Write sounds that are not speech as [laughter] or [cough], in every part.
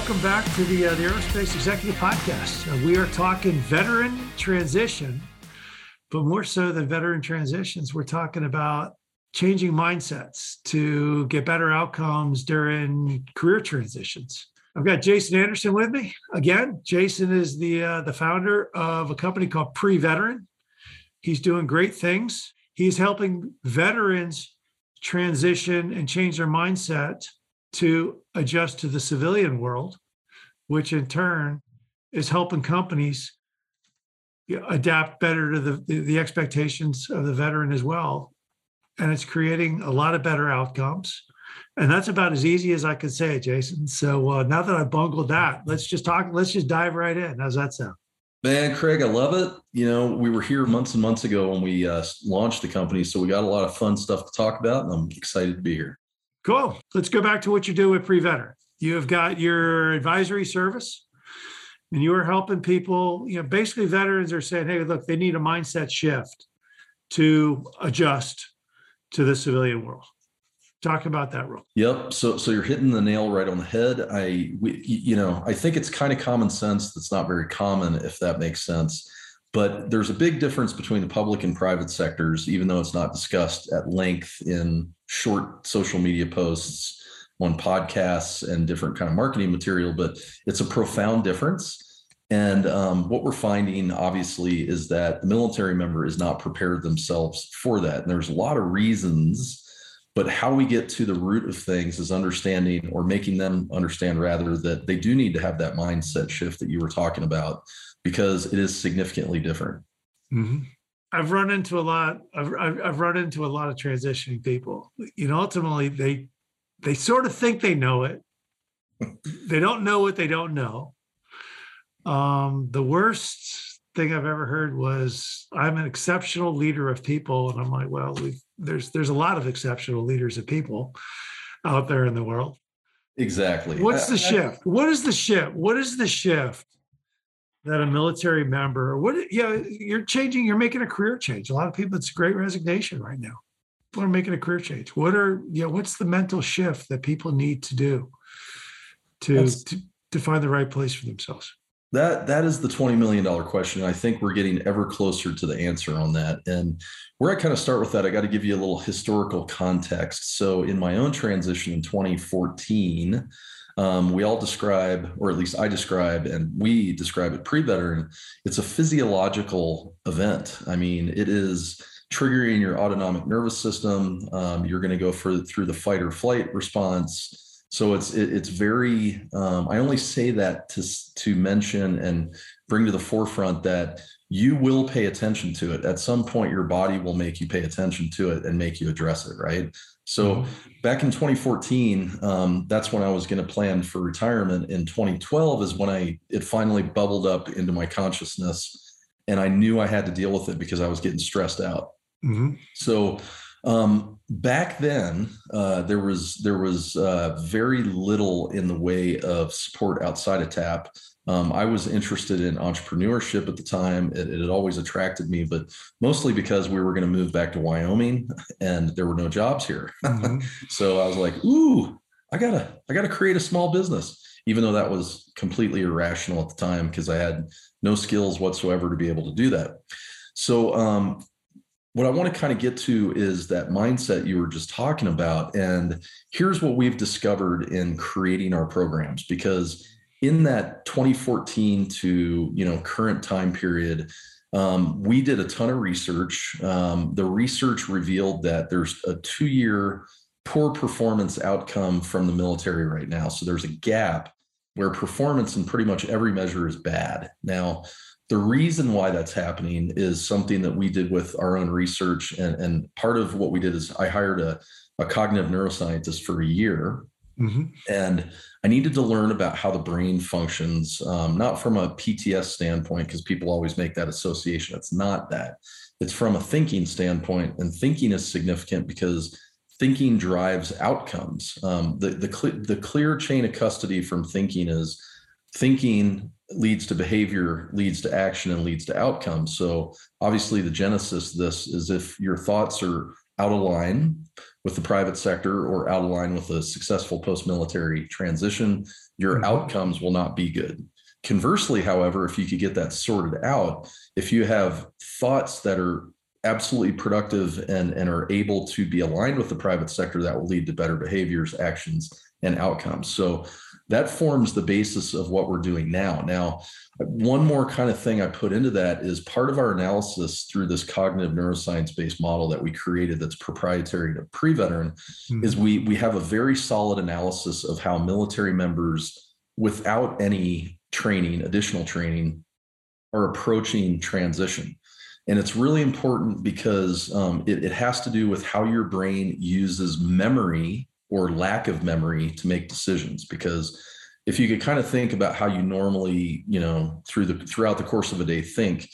welcome back to the uh, the Aerospace Executive Podcast. Uh, we are talking veteran transition, but more so than veteran transitions, we're talking about changing mindsets to get better outcomes during career transitions. I've got Jason Anderson with me again. Jason is the uh, the founder of a company called PreVeteran. He's doing great things. He's helping veterans transition and change their mindset to adjust to the civilian world, which in turn is helping companies adapt better to the, the, expectations of the veteran as well. And it's creating a lot of better outcomes. And that's about as easy as I could say it, Jason. So uh, now that I've bungled that, let's just talk, let's just dive right in. How's that sound? Man, Craig, I love it. You know, we were here months and months ago when we uh, launched the company. So we got a lot of fun stuff to talk about, and I'm excited to be here. Cool. Let's go back to what you do with PreVeteran. You have got your advisory service and you are helping people, you know, basically veterans are saying, hey, look, they need a mindset shift to adjust to the civilian world. Talk about that role. Yep. So so you're hitting the nail right on the head. I we, you know, I think it's kind of common sense that's not very common if that makes sense. But there's a big difference between the public and private sectors, even though it's not discussed at length in short social media posts, on podcasts, and different kind of marketing material. But it's a profound difference. And um, what we're finding, obviously, is that the military member is not prepared themselves for that. And there's a lot of reasons, but how we get to the root of things is understanding or making them understand, rather, that they do need to have that mindset shift that you were talking about because it is significantly different. Mm-hmm. I've run into a lot. I've, I've run into a lot of transitioning people. You know, ultimately they they sort of think they know it. [laughs] they don't know what they don't know. Um, the worst thing I've ever heard was I'm an exceptional leader of people, and I'm like, well, there's there's a lot of exceptional leaders of people out there in the world. Exactly. What's the shift? What is the shift? What is the shift that a military member what yeah you're changing you're making a career change. A lot of people it's a great resignation right now. People are making a career change. What are yeah what's the mental shift that people need to do to to, to find the right place for themselves? That that is the 20 million dollar question. I think we're getting ever closer to the answer on that. And where i kind of start with that i got to give you a little historical context. So in my own transition in 2014 um, we all describe, or at least I describe, and we describe it PreVeteran, it's a physiological event. I mean, it is triggering your autonomic nervous system. Um, you're going to go for, through the fight or flight response. So it's it, it's very. Um, I only say that to to mention and bring to the forefront that you will pay attention to it. At some point, your body will make you pay attention to it and make you address it. Right. So mm-hmm. back in 2014, um, that's when I was going to plan for retirement. In 2012 is when I it finally bubbled up into my consciousness, and I knew I had to deal with it because I was getting stressed out. Mm-hmm. So um, back then, uh, there was there was uh, very little in the way of support outside of TAP. Um, I was interested in entrepreneurship at the time. It, it, had always attracted me, but mostly because we were going to move back to Wyoming [laughs] and there were no jobs here. Mm-hmm. [laughs] so I was like, "Ooh, I gotta, I gotta create a small business," even though that was completely irrational at the time because I had no skills whatsoever to be able to do that. So, um, what I want to kind of get to is that mindset you were just talking about, and here's what we've discovered in creating our programs because in that 2014 to you know current time period um, we did a ton of research. Um, the research revealed that there's a two year poor performance outcome from the military right now. So there's a gap where performance in pretty much every measure is bad. Now the reason why that's happening is something that we did with our own research and, and part of what we did is i hired a, a cognitive neuroscientist for a year Mm-hmm. And I needed to learn about how the brain functions, um, not from a PTS standpoint, because people always make that association. It's not that. It's from a thinking standpoint, and thinking is significant because thinking drives outcomes. Um, the the, cl- the clear chain of custody from thinking is thinking leads to behavior, leads to action, and leads to outcomes. So obviously, the genesis of this is if your thoughts are out of line with the private sector or out of line with a successful post-military transition, your mm-hmm. outcomes will not be good. Conversely, however, if you could get that sorted out, if you have thoughts that are absolutely productive and, and are able to be aligned with the private sector, that will lead to better behaviors, actions, and outcomes. So that forms the basis of what we're doing now. Now, one more kind of thing I put into that is part of our analysis through this cognitive neuroscience based model that we created that's proprietary to PreVeteran mm-hmm. is we we have a very solid analysis of how military members without any training, additional training, are approaching transition. And it's really important because um, it, it has to do with how your brain uses memory or lack of memory to make decisions because if you could kind of think about how you normally you know through the throughout the course of a day think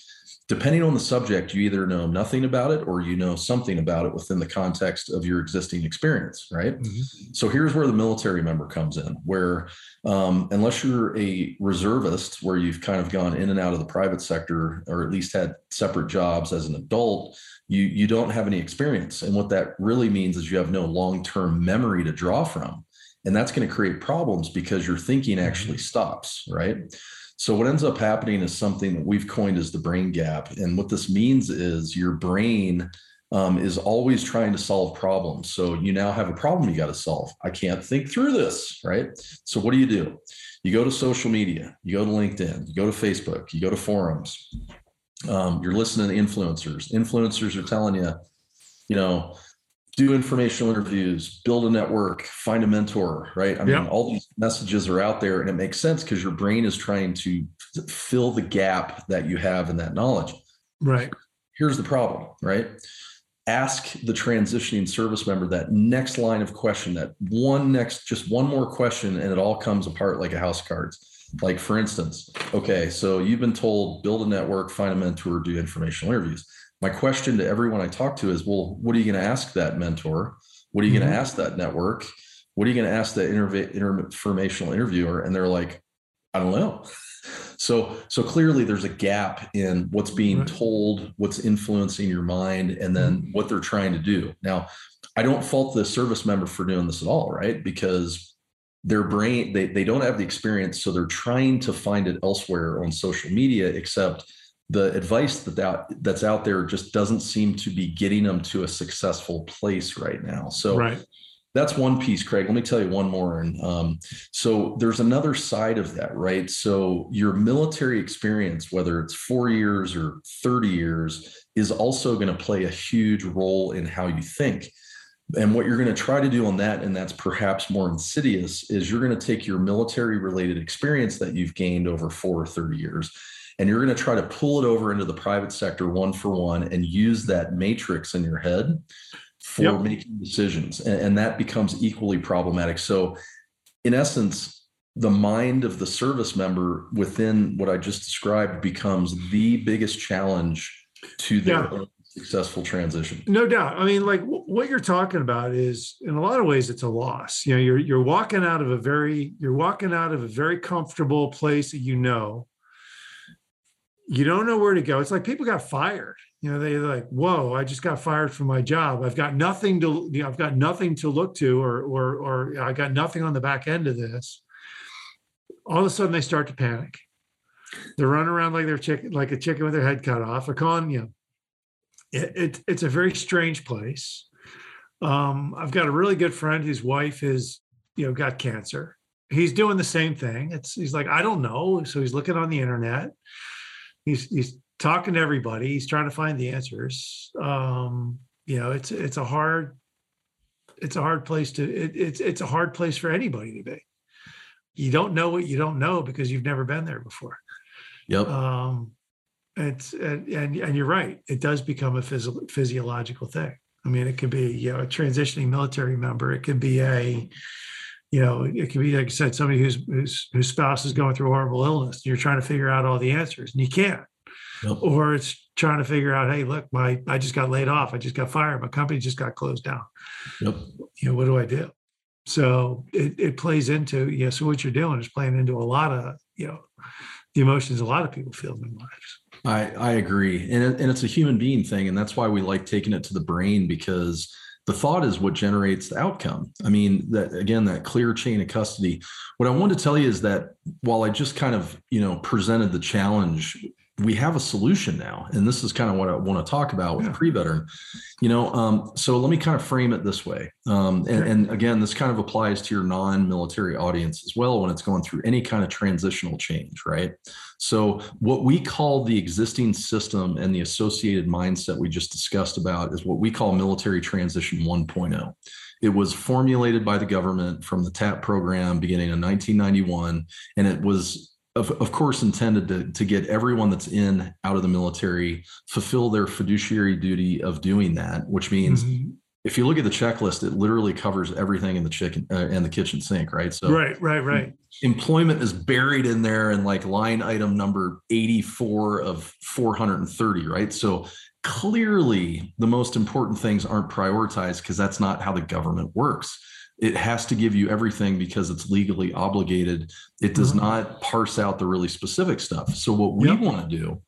depending on the subject you either know nothing about it or you know something about it within the context of your existing experience right mm-hmm. so here's where the military member comes in where um, unless you're a reservist where you've kind of gone in and out of the private sector or at least had separate jobs as an adult you you don't have any experience and what that really means is you have no long-term memory to draw from and that's going to create problems because your thinking actually mm-hmm. stops right so what ends up happening is something that we've coined as the brain gap. And what this means is your brain um, is always trying to solve problems. So you now have a problem you got to solve. I can't think through this right? So what do you do? You go to social media you go to linkedin you go to facebook you go to forums. Um, you're listening to influencers. Influencers are telling you, you know, do informational interviews, build a network, find a mentor, right? I mean, yeah. all these messages are out there and it makes sense because your brain is trying to fill the gap that you have in that knowledge. Right. Here's the problem, right? Ask the transitioning service member that next line of question, that one next, just one more question, and it all comes apart like a house of cards. Like, for instance, okay, so you've been told build a network, find a mentor, do informational interviews. My question to everyone I talk to is, well, what are you going to ask that mentor? What are you mm-hmm. going to ask that network? What are you going to ask that interv- informational interviewer? And they're like, I don't know. [laughs] So, so clearly there's a gap in what's being right. told, what's influencing your mind, and then mm-hmm. what they're trying to do. Now, I don't fault the service member for doing this at all, right? Because their brain they, they don't have the experience so they're trying to find it elsewhere on social media except the advice that, that that's out there just doesn't seem to be getting them to a successful place right now. So right. that's one piece craig. Let me tell you one more. And um, so there's another side of that right? So your military experience whether it's four years or 30 years is also going to play a huge role in how you think. And what you're going to try to do on that, and that's perhaps more insidious, is you're going to take your military related experience that you've gained over four or 30 years, and you're going to try to pull it over into the private sector one for one and use that matrix in your head for yep. making decisions. And, and that becomes equally problematic. So, in essence, the mind of the service member within what I just described becomes the biggest challenge to their yeah successful transition. No doubt. I mean, like what you're talking about is in a lot of ways it's a loss. You know, you're you're walking out of a very you're walking out of a very comfortable place that you know. You don't know where to go. It's like people got fired. You know, they're like, "Whoa, I just got fired from my job. I've got nothing to you know, I've got nothing to look to or or or I got nothing on the back end of this." All of a sudden they start to panic. They're running around like they're chicken, like a chicken with their head cut off. They're calling, you it, it, it's a very strange place. Um, I've got a really good friend whose wife is, you know, got cancer. He's doing the same thing. It's he's like, I don't know. So he's looking on the internet. He's he's talking to everybody. He's trying to find the answers. Um, you know, it's it's a hard, it's a hard place to it, it's it's a hard place for anybody to be. You don't know what you don't know because you've never been there before. Yep. Um, it's and, and, and you're right it does become a phys- physiological thing i mean it could be you know a transitioning military member it could be a you know it could be like i said somebody whose whose, whose spouse is going through a horrible illness and you're trying to figure out all the answers and you can't yep. or it's trying to figure out hey look my i just got laid off i just got fired my company just got closed down yep. you know what do i do so it, it plays into know so what you're doing is playing into a lot of you know the emotions a lot of people feel in their lives I, I agree. And, and it's a human being thing. And that's why we like taking it to the brain because the thought is what generates the outcome. I mean, that again, that clear chain of custody. What I want to tell you is that while I just kind of, you know, presented the challenge we have a solution now and this is kind of what i want to talk about with yeah. PreVeteran you know um, so let me kind of frame it this way. Um, and, and, again this kind of applies to your non-military audience as well when it's going through any kind of transitional change right? So what we call the existing system and the associated mindset we just discussed about is what we call military transition 1.0 it was formulated by the government from the TAP program beginning in 1991, and it was of, of course intended to, to get everyone that's in out of the military fulfill their fiduciary duty of doing that which means mm-hmm. if you look at the checklist it literally covers everything in the chicken uh, and the kitchen sink right? So right right right. employment is buried in there and like line item number 84 of 430 right? So clearly the most important things aren't prioritized because that's not how the government works it has to give you everything because it's legally obligated. It does mm-hmm. not parse out the really specific stuff. So, what we yep. want to do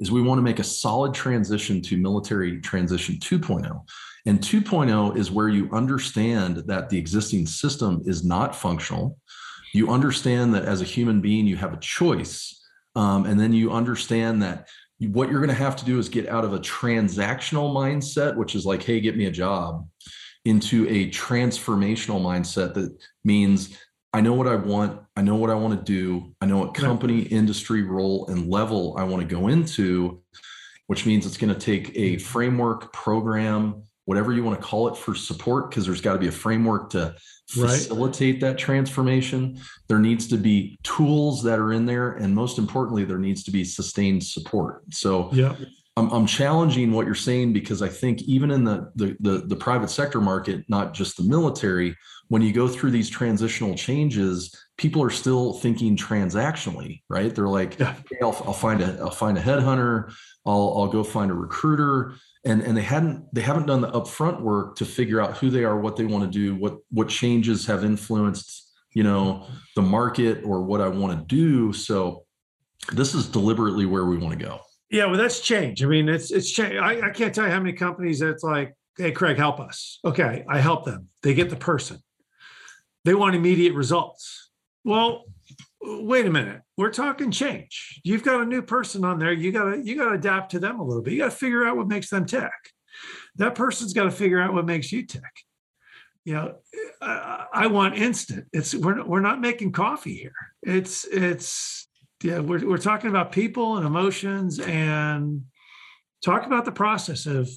is we want to make a solid transition to military transition 2.0. And 2.0 is where you understand that the existing system is not functional. You understand that as a human being, you have a choice. Um, and then you understand that what you're going to have to do is get out of a transactional mindset, which is like, hey, get me a job into a transformational mindset that means I know what I want, I know what I want to do, I know what company, industry, role, and level I want to go into, which means it's going to take a framework, program, whatever you want to call it for support, because there's got to be a framework to facilitate right. that transformation. There needs to be tools that are in there. And most importantly, there needs to be sustained support. So, yeah I'm, I'm challenging what you're saying because I think even in the, the, the the private sector market, not just the military, when you go through these transitional changes, people are still thinking transactionally, right? They're like, yeah. hey, I'll, I'll find a I'll find a headhunter, I'll I'll go find a recruiter, and and they hadn't they haven't done the upfront work to figure out who they are, what they want to do, what what changes have influenced you know the market or what I want to do. So this is deliberately where we want to go. Yeah, well, that's change. I mean, it's it's change. I, I can't tell you how many companies that's like, hey, Craig, help us. Okay, I help them. They get the person. They want immediate results. Well, wait a minute. We're talking change. You've got a new person on there. You gotta you gotta adapt to them a little bit. You gotta figure out what makes them tick. That person's got to figure out what makes you tick. You know, I, I want instant. It's we're we're not making coffee here. It's it's yeah, we're, we're talking about people and emotions and talk about the process of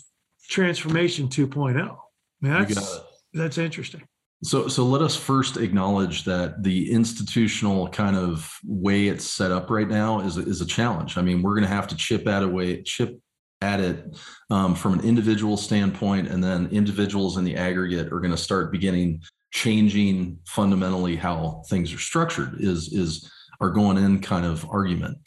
transformation 2.0. Man, that's, that's interesting. So, so let us first acknowledge that the institutional kind of way it's set up right now is, is a challenge. I mean, we're going to have to chip at a way, chip at it um, from an individual standpoint, and then individuals in the aggregate are going to start beginning changing fundamentally how things are structured. Is is are going in kind of argument.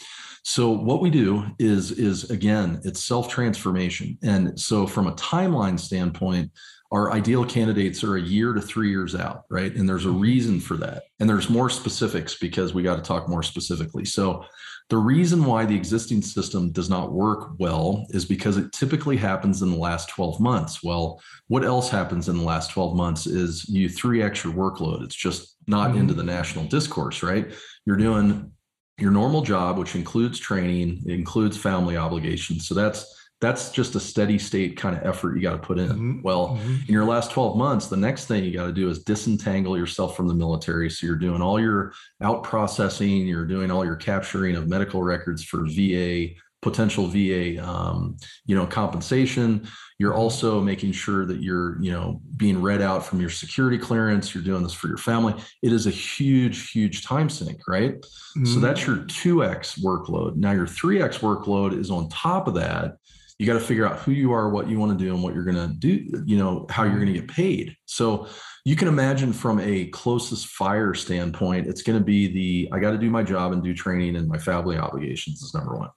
So what we do is is again, it's self-transformation. And so from a timeline standpoint, our ideal candidates are a year to three years out, right? And there's a reason for that. And there's more specifics because we got to talk more specifically. So the reason why the existing system does not work well is because it typically happens in the last 12 months. Well, what else happens in the last 12 months is you three extra workload. It's just not mm-hmm. into the national discourse, right? You're doing your normal job, which includes training, includes family obligations. So that's that's just a steady state kind of effort you got to put in. Mm-hmm. Well, mm-hmm. in your last 12 months, the next thing you got to do is disentangle yourself from the military. So you're doing all your out processing, you're doing all your capturing of medical records for VA potential VA, um, you know, compensation. You're also making sure that you're, you know, being read out from your security clearance. You're doing this for your family. It is a huge, huge time sink, right? Mm-hmm. So that's your 2x workload. Now your 3x workload is on top of that. You got to figure out who you are, what you want to do, and what you're going to do, you know, how you're going to get paid. So you can imagine from a closest fire standpoint, it's going to be the I got to do my job and do training and my family obligations is number one.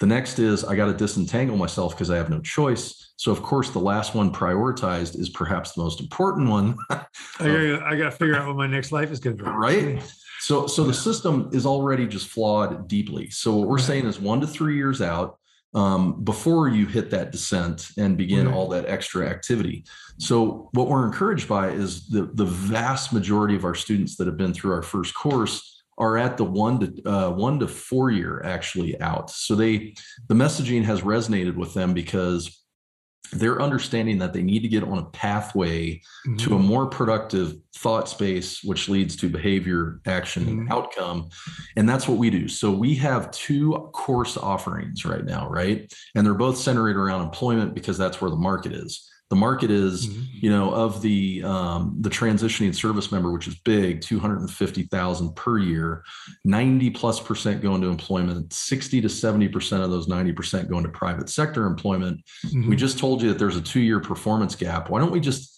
The next is I got to disentangle myself because I have no choice. So of course, the last one prioritized is perhaps the most important one. I, got to [laughs] figure out what my next life is going to be. Right. So so the system is already just flawed deeply. So what we're saying is one to three years out, um, before you hit that descent and begin Right. all that extra activity. So what we're encouraged by is the the vast majority of our students that have been through our first course are at the one to uh, one to four year actually out. So they the messaging has resonated with them because they're understanding that they need to get on a pathway to a more productive thought space, which leads to behavior, action, and Mhm. outcome. And that's what we do. So we have two course offerings right now, right? And they're both centered around employment because that's where the market is. The market is, Mhm. you know, of the um, the transitioning service member, which is big, two hundred and fifty thousand per year. Ninety plus percent go into employment. Sixty to seventy percent of those ninety percent go into private sector employment. Mhm. We just told you that there's a two year performance gap. Why don't we just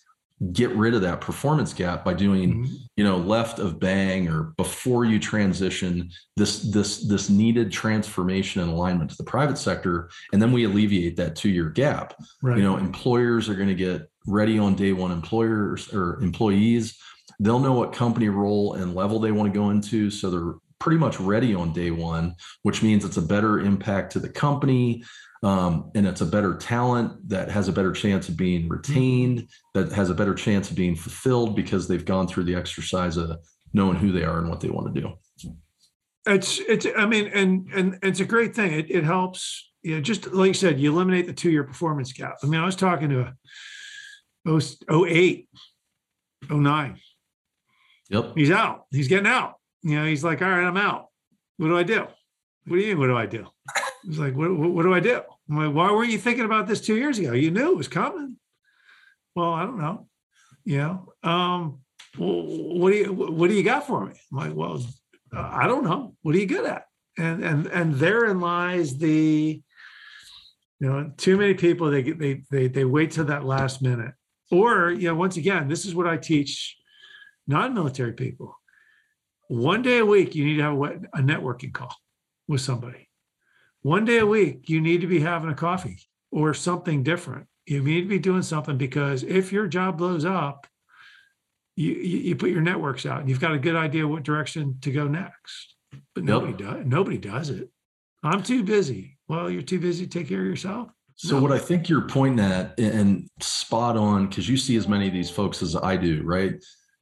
get rid of that performance gap by doing, Mhm. you know, left of bang or before you transition this this this needed transformation and alignment to the private sector, and then we alleviate that two year gap. right. You know, employers are going to get ready on day one. Employers or employees, they'll know what company role and level they want to go into, so they're pretty much ready on day one, which means it's a better impact to the company. Um, and it's a better talent that has a better chance of being retained, that has a better chance of being fulfilled because they've gone through the exercise of knowing who they are and what they want to do. It's it's I mean, and and it's a great thing. It it helps, you know, just like you said, you eliminate the two-year performance gap. I mean, I was talking to a oh, 08, 09. Yep. He's out. He's getting out. You know, he's like, all right, I'm out. What do I do? What do you mean? What do I do? He's like, what, what, what do I do? I'm like, why weren't you thinking about this two years ago? You knew it was coming. Well, I don't know. You know, um, what do you what do you got for me? I'm like, well, I don't know. What are you good at? And and and therein lies the, you know, too many people they they they they wait till that last minute. Or you know, once again, this is what I teach non-military people. One day a week, you need to have a networking call with somebody. One day a week, you need to be having a coffee or something different. You need to be doing something because if your job blows up, you, you, you put your networks out and you've got a good idea what direction to go next. But Yep. nobody does. Nobody does it. I'm too busy. Well, you're too busy to take care of yourself. So No. what I think you're pointing at and spot on because you see as many of these folks as I do, right?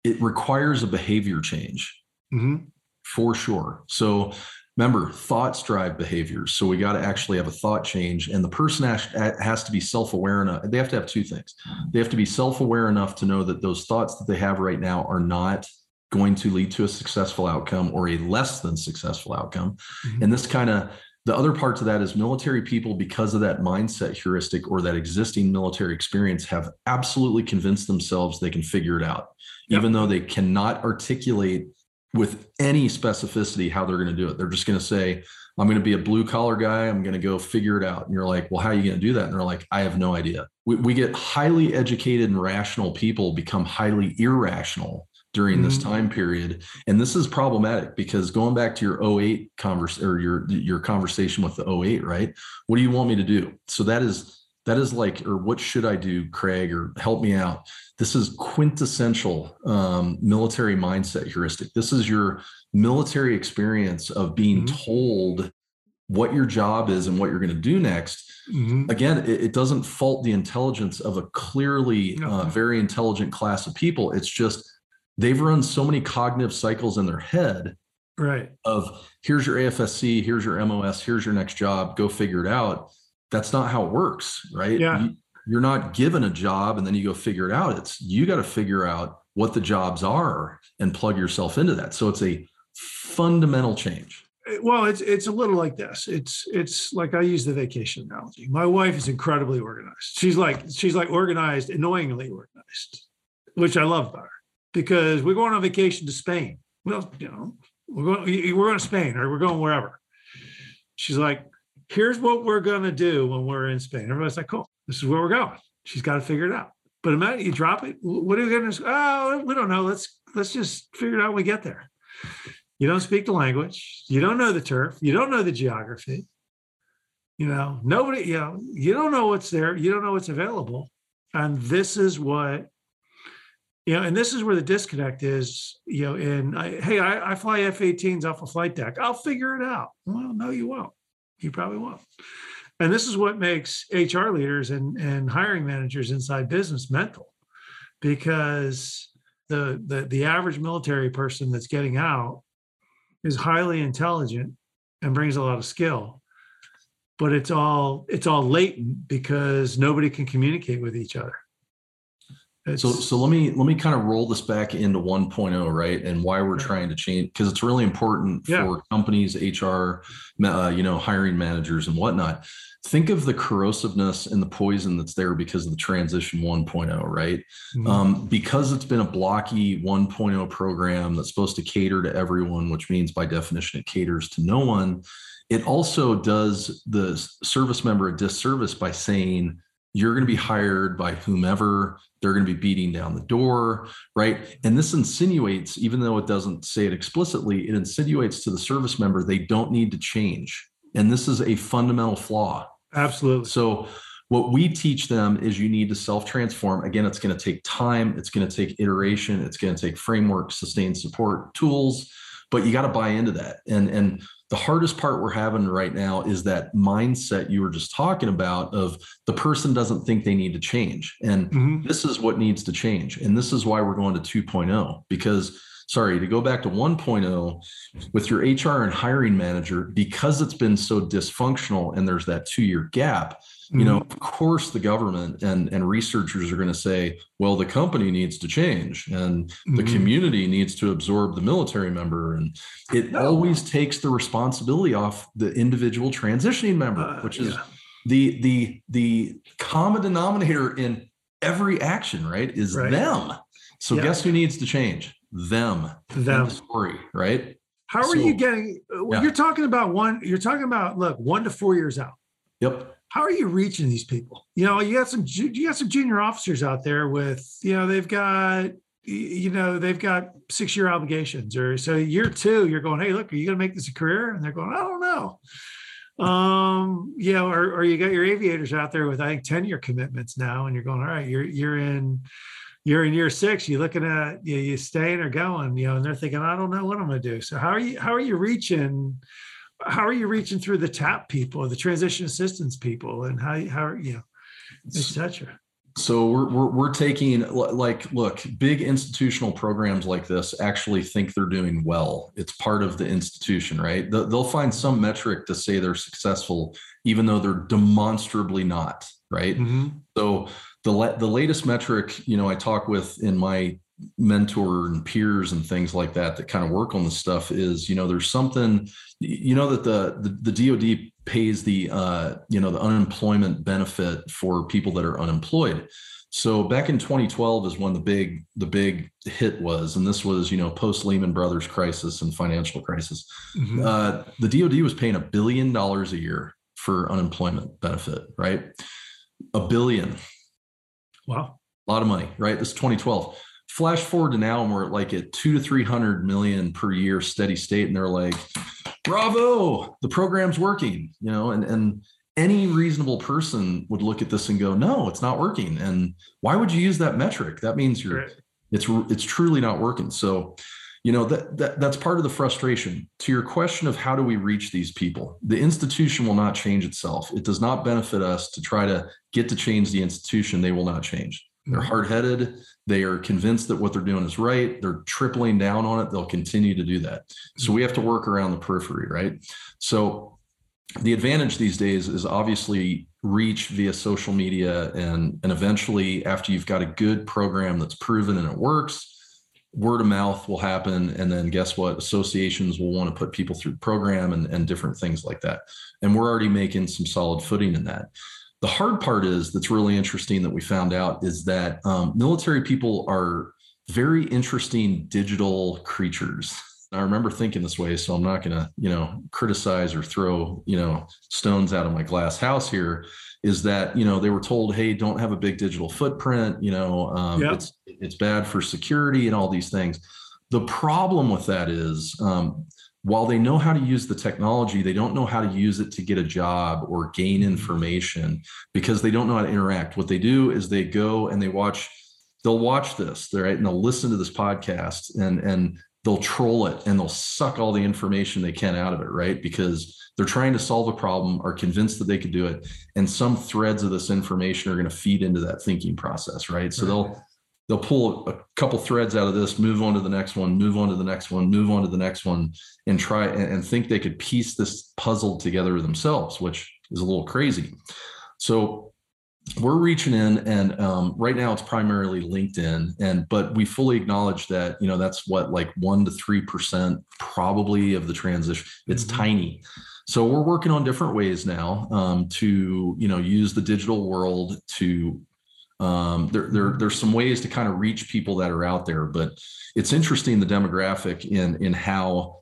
It requires a behavior change Mhm. for sure. So remember, thoughts drive behaviors. So we got to actually have a thought change, and the person has, to be self-aware enough. They have to have two things. They have to be self-aware enough to know that those thoughts that they have right now are not going to lead to a successful outcome or a less than successful outcome. Mhm. And this kind of the other part to that is military people, because of that mindset heuristic or that existing military experience, have absolutely convinced themselves they can figure it out, Yep. even though they cannot articulate with any specificity how they're going to do it. They're just going to say, I'm going to be a blue collar guy. I'm going to go figure it out. And you're like, well, how are you going to do that? And they're like, I have no idea. We, we get highly educated and rational people become highly irrational during this Mhm. time period. And this is problematic because going back to your 08 converse or your your conversation with the 08, right? What do you want me to do? So that is that is like, or what should I do, Craig, or help me out? This is quintessential um, military mindset heuristic. This is your military experience of being Mhm. told what your job is and what you're going to do next Mhm. again it, it doesn't fault the intelligence of a clearly No. uh, very intelligent class of people it's just they've run so many cognitive cycles in their head Right. of here's your afsc here's your mos here's your next job go figure it out that's not how it works right? Yeah. You, you're not given a job and then you go figure it out. It's you got to figure out what the jobs are and plug yourself into that. So it's a fundamental change. Eh, well it's it's a little like this. It's it's like i use the vacation analogy. My wife is incredibly organized. She's like she's like organized annoyingly organized which i love about her because we're going on vacation to spain. Well you know we're going we're going to spain or we're going wherever. She's like here's what we're going to do when we're in spain everybody's like cool this is where we're going she's got to figure it out but imagine you drop it what are you going to oh we don't know let's let's just figure it out when we get there you don't speak the language. You don't know the turf. You don't know the geography. You know, nobody, you know, you don't know what's there. You don't know what's available. And this is what, you know, and this is where the disconnect is, you know, in, I, hey, I, I fly F 18s off a flight deck. I'll figure it out. Well, no, you won't. You probably won't. And this is what makes HR leaders and, and hiring managers inside business mental because the, the the average military person that's getting out is highly intelligent and brings a lot of skill but it's all it's all latent because nobody can communicate with each other it's, so so let me let me kind of roll this back into 1.0 right and why we're trying to change because it's really important yeah. for companies hr uh, you know hiring managers and whatnot think of the corrosiveness and the poison that's there because of the transition 1.0 right mm-hmm. um, because it's been a blocky 1.0 program that's supposed to cater to everyone which means by definition it caters to no one it also does the service member a disservice by saying you're going to be hired by whomever they're going to be beating down the door right? And this insinuates even though it doesn't say it explicitly it insinuates to the service member they don't need to change. And this is a fundamental flaw. Absolutely. So what we teach them is you need to self transform again it's going to take time it's going to take iteration it's going to take framework sustained support tools but you got to buy into that. And and the hardest part we're having right now is that mindset you were just talking about of the person doesn't think they need to change. And mm-hmm. this is what needs to change. And this is why we're going to 2.0 because sorry to go back to 1.0 with your hr and hiring manager because it's been so dysfunctional and there's that two year gap you know mm-hmm. of course the government and and researchers are going to say well the company needs to change and the mm-hmm. community needs to absorb the military member and it always takes the responsibility off the individual transitioning member uh, which is yeah. the the the common denominator in every action right is right. them so yeah. guess who needs to change them them the story right? How are so, you getting uh, yeah. you're talking about one you're talking about look one to four years out. Yep. How are you reaching these people? You know, you got some you got some junior officers out there with, you know, they've got you know they've got six year obligations or so year two you're going hey look are you going to make this a career? And they're going i don't know. Um you know or, or you got your aviators out there with i think 10 year commitments now and you're going all right you're you're in you're in year six you're looking at you, you staying or going you know and they're thinking i don't know what i'm going to do so how are you how are you reaching how are you reaching through the tap people, the transition assistance people, and how how are you know, etc. So we're, we're we're taking like look, big institutional programs like this actually think they're doing well. It's part of the institution, right? They'll find some metric to say they're successful, even though they're demonstrably not, right? Mm-hmm. So the the latest metric, you know, I talk with in my mentor and peers and things like that that kind of work on this stuff is you know there's something you know that the the, the dod pays the uh, you know the unemployment benefit for people that are unemployed. So back in 2012 is when the big the big hit was and this was you know post lehman brothers crisis and financial crisis. Mm-hmm. uh, the dod was paying a billion dollars a year for unemployment benefit right? A billion wow a lot of money right this is 2012 flash forward to now and we're like at two to 300 million per year steady state. And they're like, bravo, the program's working, you know, and, and any reasonable person would look at this and go, no, it's not working. And why would you use that metric? That means you're, right. it's, it's truly not working. So, you know, that, that that's part of the frustration to your question of how do we reach these people? The institution will not change itself. It does not benefit us to try to get to change the institution. They will not change. They're mm-hmm. hard headed. They are convinced that what they're doing is right. They're tripling down on it. They'll continue to do that. So we have to work around the periphery, right? So the advantage these days is obviously reach via social media and and eventually after you've got a good program that's proven and it works word of mouth will happen and then guess what associations will want to put people through the program and, and different things like that and we're already making some solid footing in that the hard part is that's really interesting that we found out is that um, military people are very interesting digital creatures. I remember thinking this way, so I'm not going to, you know, criticize or throw, you know, stones out of my glass house here. Is that you know they were told, hey, don't have a big digital footprint. You know, um, yeah. it's it's bad for security and all these things. The problem with that is um, while they know how to use the technology, they don't know how to use it to get a job or gain mm-hmm. information because they don't know how to interact. What they do is they go and they watch, they'll watch this, right? And they'll listen to this podcast and and they'll troll it and they'll suck all the information they can out of it, right? Because they're trying to solve a problem, are convinced that they could do it, and some threads of this information are going to feed into that thinking process, right? So right. they'll they'll pull a couple threads out of this, move on to the next one, move on to the next one, move on to the next one, and try and, and think they could piece this puzzle together themselves, which is a little crazy. So we're reaching in and um, right now it's primarily linkedin and but we fully acknowledge that you know that's what like one to three percent probably of the transition it's mm-hmm. tiny so we're working on different ways now um, to you know use the digital world to um, there, there there's some ways to kind of reach people that are out there but it's interesting the demographic in in how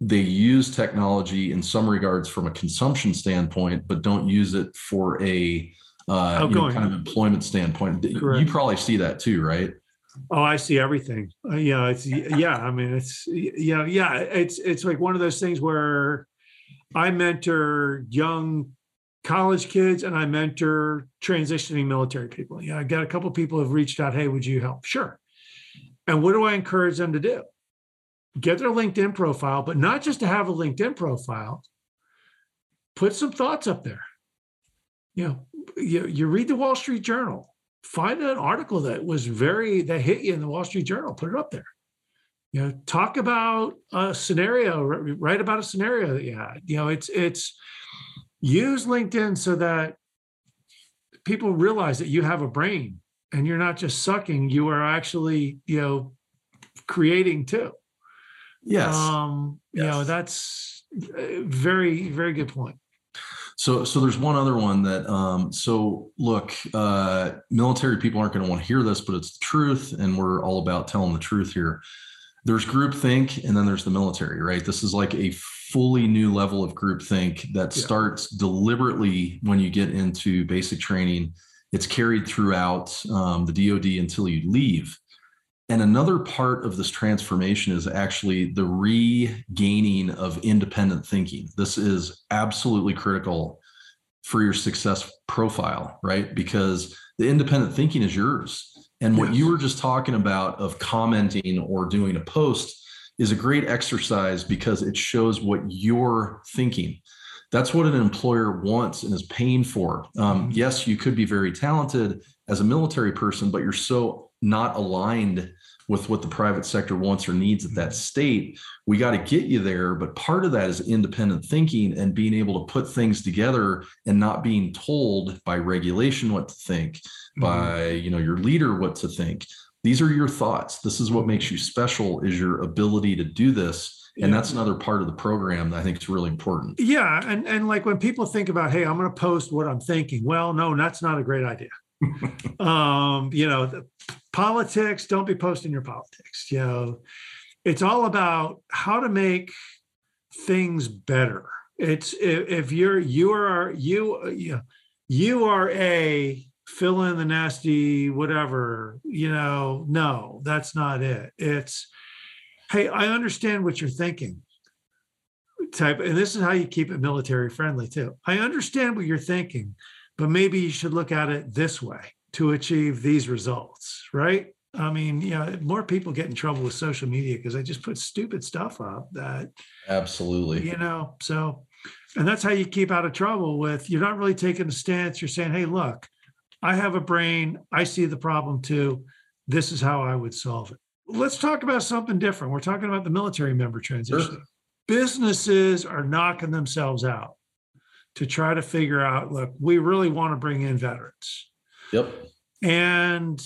they use technology in some regards from a consumption standpoint but don't use it for a uh, you know, kind of employment standpoint. Correct. You probably see that too, right? Oh, I see everything. Uh, yeah, it's yeah. I mean, it's yeah, yeah. It's it's like one of those things where I mentor young college kids and I mentor transitioning military people. Yeah, I got a couple people have reached out. Hey, would you help? Sure. And what do I encourage them to do? Get their LinkedIn profile, but not just to have a LinkedIn profile. Put some thoughts up there. You know, you, you read the Wall Street Journal, find an article that was very that hit you in the Wall Street Journal, put it up there. You know, talk about a scenario, write about a scenario that you had. You know, it's it's use LinkedIn so that people realize that you have a brain and you're not just sucking, you are actually, you know, creating too. Yes. Um, yes. you know, that's very, very good point. So, so there's one other one that, um, so look, uh, military people aren't going to want to hear this, but it's the truth. And we're all about telling the truth here. There's groupthink and then there's the military, right? This is like a fully new level of groupthink that yeah. starts deliberately when you get into basic training. It's carried throughout um, the DoD until you leave. And another part of this transformation is actually the regaining of independent thinking. This is absolutely critical for your success profile, right? Because the independent thinking is yours. And what yes. you were just talking about of commenting or doing a post is a great exercise because it shows what you're thinking. That's what an employer wants and is paying for. Um, mm-hmm. yes, you could be very talented as a military person, but you're so not aligned with what the private sector wants or needs at that mm-hmm. state. We got to get you there. But part of that is independent thinking and being able to put things together and not being told by regulation what to think, mm-hmm. by you know your leader what to think. These are your thoughts. This is what makes you special is your ability to do this. And yeah. that's another part of the program that I think is really important. Yeah. And and like when people think about, hey, I'm going to post what I'm thinking. Well, no, that's not a great idea. [laughs] um, you know, politics, don't be posting your politics. You know, it's all about how to make things better. It's if, you're you are you you you are a fill in the nasty whatever you know no that's not it it's hey i understand what you're thinking type and this is how you keep it military friendly too i understand what you're thinking but maybe you should look at it this way to achieve these results, right? I mean, you know, more people get in trouble with social media because they just put stupid stuff up that absolutely, you know, so and that's how you keep out of trouble with you're not really taking a stance. You're saying, hey, look, I have a brain, I see the problem too. This is how I would solve it. Let's talk about something different. We're talking about the military member transition. Sure. Businesses are knocking themselves out to try to figure out look, we really want to bring in veterans. Yep. And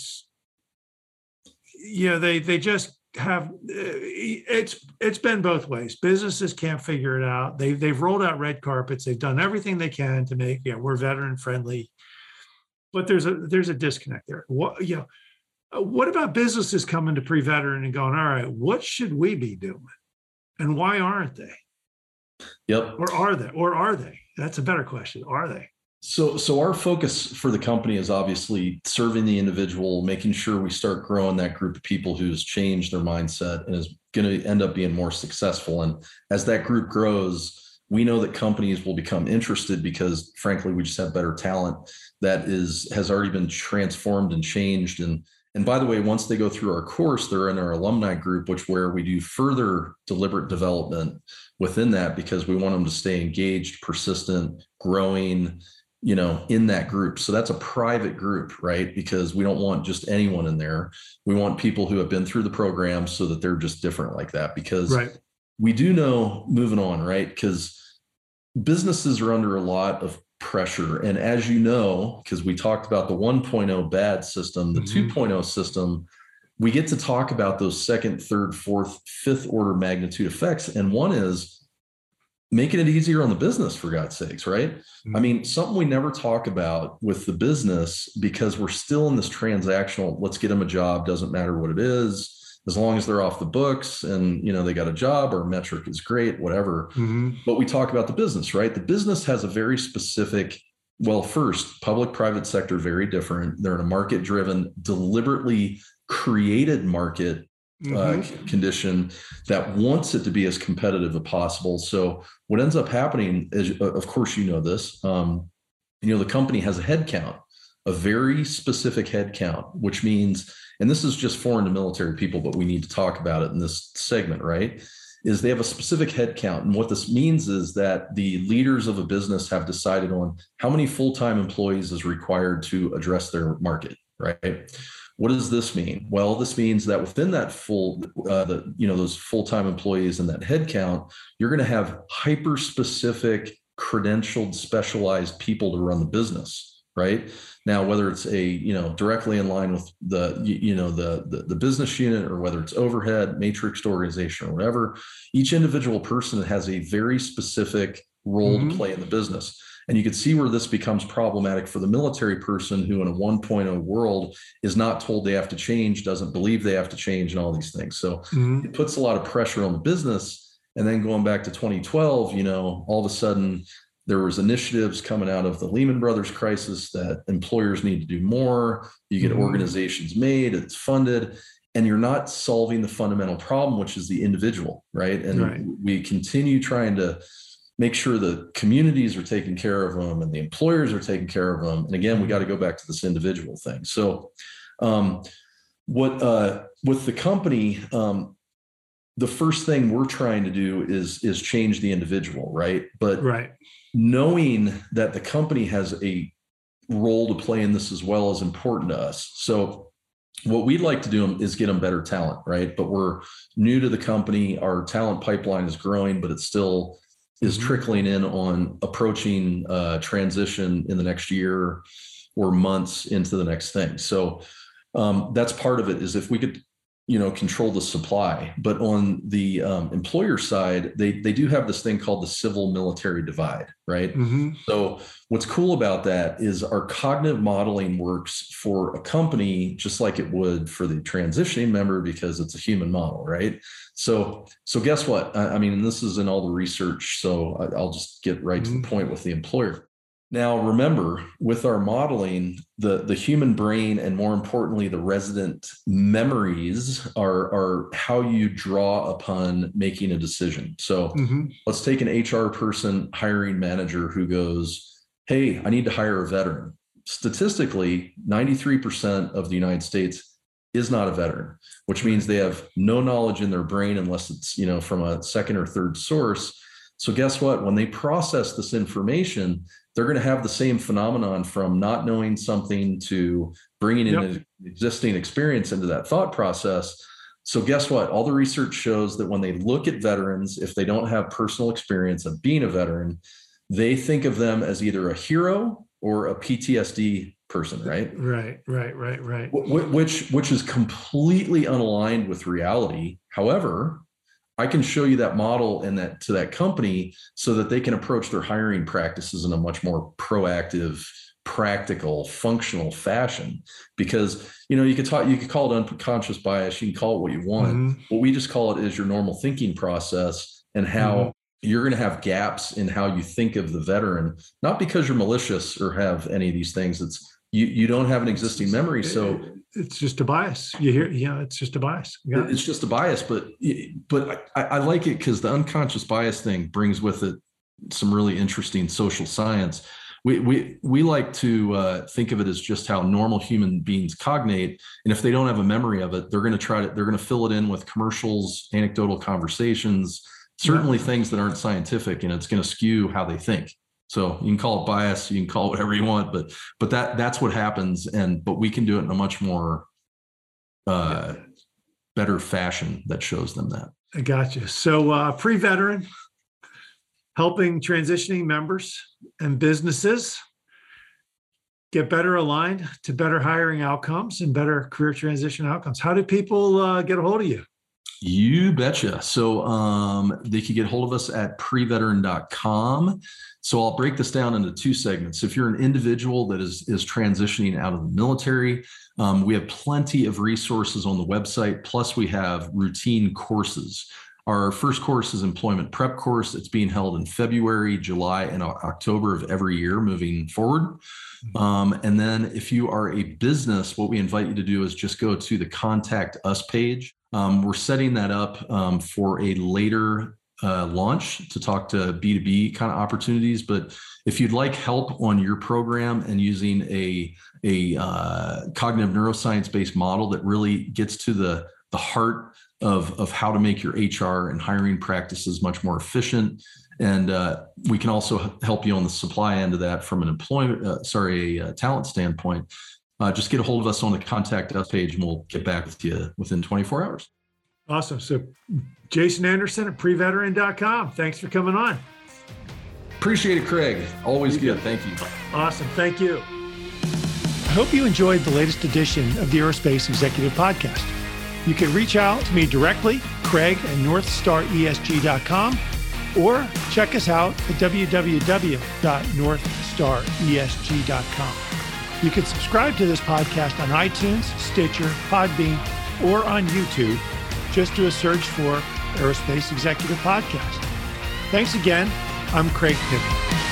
you know, they they just have eh, it's it's been both ways. Businesses can't figure it out. They they've rolled out red carpets. They've done everything they can to make yeah we're veteran friendly, but there's a there's a disconnect there. What you know, uh, what about businesses coming to PreVeteran and going, all right, what should we be doing, and why aren't they? Yep. Or are they? Or are they? That's a better question. Are they? So, so our focus for the company is obviously serving the individual, making sure we start growing that group of people who's changed their mindset and is going to end up being more successful. And as that group grows, we know that companies will become interested because, frankly, we just have better talent that is has already been transformed and changed and And by the way, once they go through our course, they're in our alumni group, which where we do further deliberate development within that because we want them to stay engaged, persistent, growing, you know, in that group. So that's a private group, right? Because we don't want just anyone in there. We want people who have been through the program so that they're just different like that. Because right. we do know moving on, right? Because businesses are under a lot of pressure. And as you know, because we talked about the 1.0 bad system, the mm-hmm. 2.0 system, we get to talk about those second, third, fourth, fifth order magnitude effects. And one is making it easier on the business, for God's sakes, right? Mm-hmm. I mean, something we never talk about with the business because we're still in this transactional, let's get them a job, doesn't matter what it is as long as they're off the books and you know they got a job or metric is great whatever mm-hmm. but we talk about the business right the business has a very specific well first public private sector very different they're in a market driven deliberately created market mm-hmm. uh, condition that wants it to be as competitive as possible so what ends up happening is of course you know this um, you know the company has a head count a very specific head count which means and this is just foreign to military people, but we need to talk about it in this segment, right? Is they have a specific head count. And what this means is that the leaders of a business have decided on how many full time employees is required to address their market, right? What does this mean? Well, this means that within that full, uh, the you know those full time employees and that headcount, you're going to have hyper specific, credentialed, specialized people to run the business, right? Now, whether it's a you know directly in line with the you know the, the, the business unit or whether it's overhead, matrixed organization or whatever, each individual person has a very specific role mm-hmm. to play in the business. And you can see where this becomes problematic for the military person who, in a 1.0 world, is not told they have to change, doesn't believe they have to change, and all these things. So mm-hmm. it puts a lot of pressure on the business. And then going back to 2012, you know, all of a sudden there was initiatives coming out of the lehman brothers crisis that employers need to do more you get mm-hmm. organizations made it's funded and you're not solving the fundamental problem which is the individual right and right. we continue trying to make sure the communities are taking care of them and the employers are taking care of them and again we got to go back to this individual thing so um, what uh, with the company um, the first thing we're trying to do is is change the individual right but right knowing that the company has a role to play in this as well is important to us. So what we'd like to do is get them better talent, right? But we're new to the company. Our talent pipeline is growing, but it's still is mm-hmm. trickling in on approaching uh, transition in the next year or months into the next thing. So um, that's part of it. Is if we could you know control the supply. But on the um, employer side they they do have this thing called the civil military divide right? Mm-hmm. so what's cool about that is our cognitive modeling works for a company just like it would for the transitioning member because it's a human model right? So so guess what? I, I mean this is in all the research so I, will just get right to the mm-hmm. point with the employer now, remember, with our modeling, the, the human brain and more importantly, the resident memories are, are how you draw upon making a decision. So mm-hmm. let's take an HR person, hiring manager who goes, Hey, I need to hire a veteran. Statistically, 93% of the United States is not a veteran, which means they have no knowledge in their brain unless it's, you know, from a second or third source. So guess what? When they process this information, they're going to have the same phenomenon from not knowing something to bringing in yep. an existing experience into that thought process. So, guess what? All the research shows that when they look at veterans, if they don't have personal experience of being a veteran, they think of them as either a hero or a PTSD person, right? Right, right, right, right. Which which is completely unaligned with reality. However, I can show you that model and that to that company so that they can approach their hiring practices in a much more proactive, practical, functional fashion. Because you know you could talk, you could call it unconscious bias, you can call it what you want. Mm-hmm. What we just call it is your normal thinking process and how mm-hmm. you're going to have gaps in how you think of the veteran, not because you're malicious or have any of these things. It's you you don't have an existing memory so it's just a bias you hear yeah it's just a bias yeah. it's just a bias but but i, I like it because the unconscious bias thing brings with it some really interesting social science we we we like to uh, think of it as just how normal human beings cognate, and if they don't have a memory of it, they're going to try to they're going to fill it in with commercials, anecdotal conversations, certainly yeah. things that aren't scientific, and it's going to skew how they think. So you can call it bias, you can call it whatever you want, but but that that's what happens, and but we can do it in a much more uh, better fashion that shows them that. I got you. So uh, PreVeteran, helping transitioning members and businesses get better aligned to better hiring outcomes and better career transition outcomes. How do people uh, get a hold of you? You betcha. So um, they can get hold of us at preveteran.com. So I'll break this down into two segments. If you're an individual that is is transitioning out of the military, um, we have plenty of resources on the website. Plus, we have routine courses. Our first course is employment prep course. It's being held in February, July, and October of every year moving forward. Mm-hmm. Um, and then if you are a business, what we invite you to do is just go to the contact us page. Um, we're setting that up um, for a later uh, launch to talk to B2B kind of opportunities. But if you'd like help on your program and using a, a uh, cognitive neuroscience based model that really gets to the, the heart of, of how to make your HR and hiring practices much more efficient. And uh, we can also help you on the supply end of that from an employment, uh, sorry, a, a, talent standpoint. Uh, just get a hold of us on the contact us page and we'll get back with you within 24 hours. Awesome. So, Jason Anderson at preveteran.com. Thanks for coming on. Appreciate it, Craig. Always good. Thank you. Awesome. Thank you. I hope you enjoyed the latest edition of the Aerospace Executive Podcast. You can reach out to me directly, Craig at NorthstarESG.com, or check us out at www.northstaresg.com. You can subscribe to this podcast on iTunes, Stitcher, Podbean, or on YouTube. Just do a search for Aerospace Executive Podcast. Thanks again. I'm Craig Picken.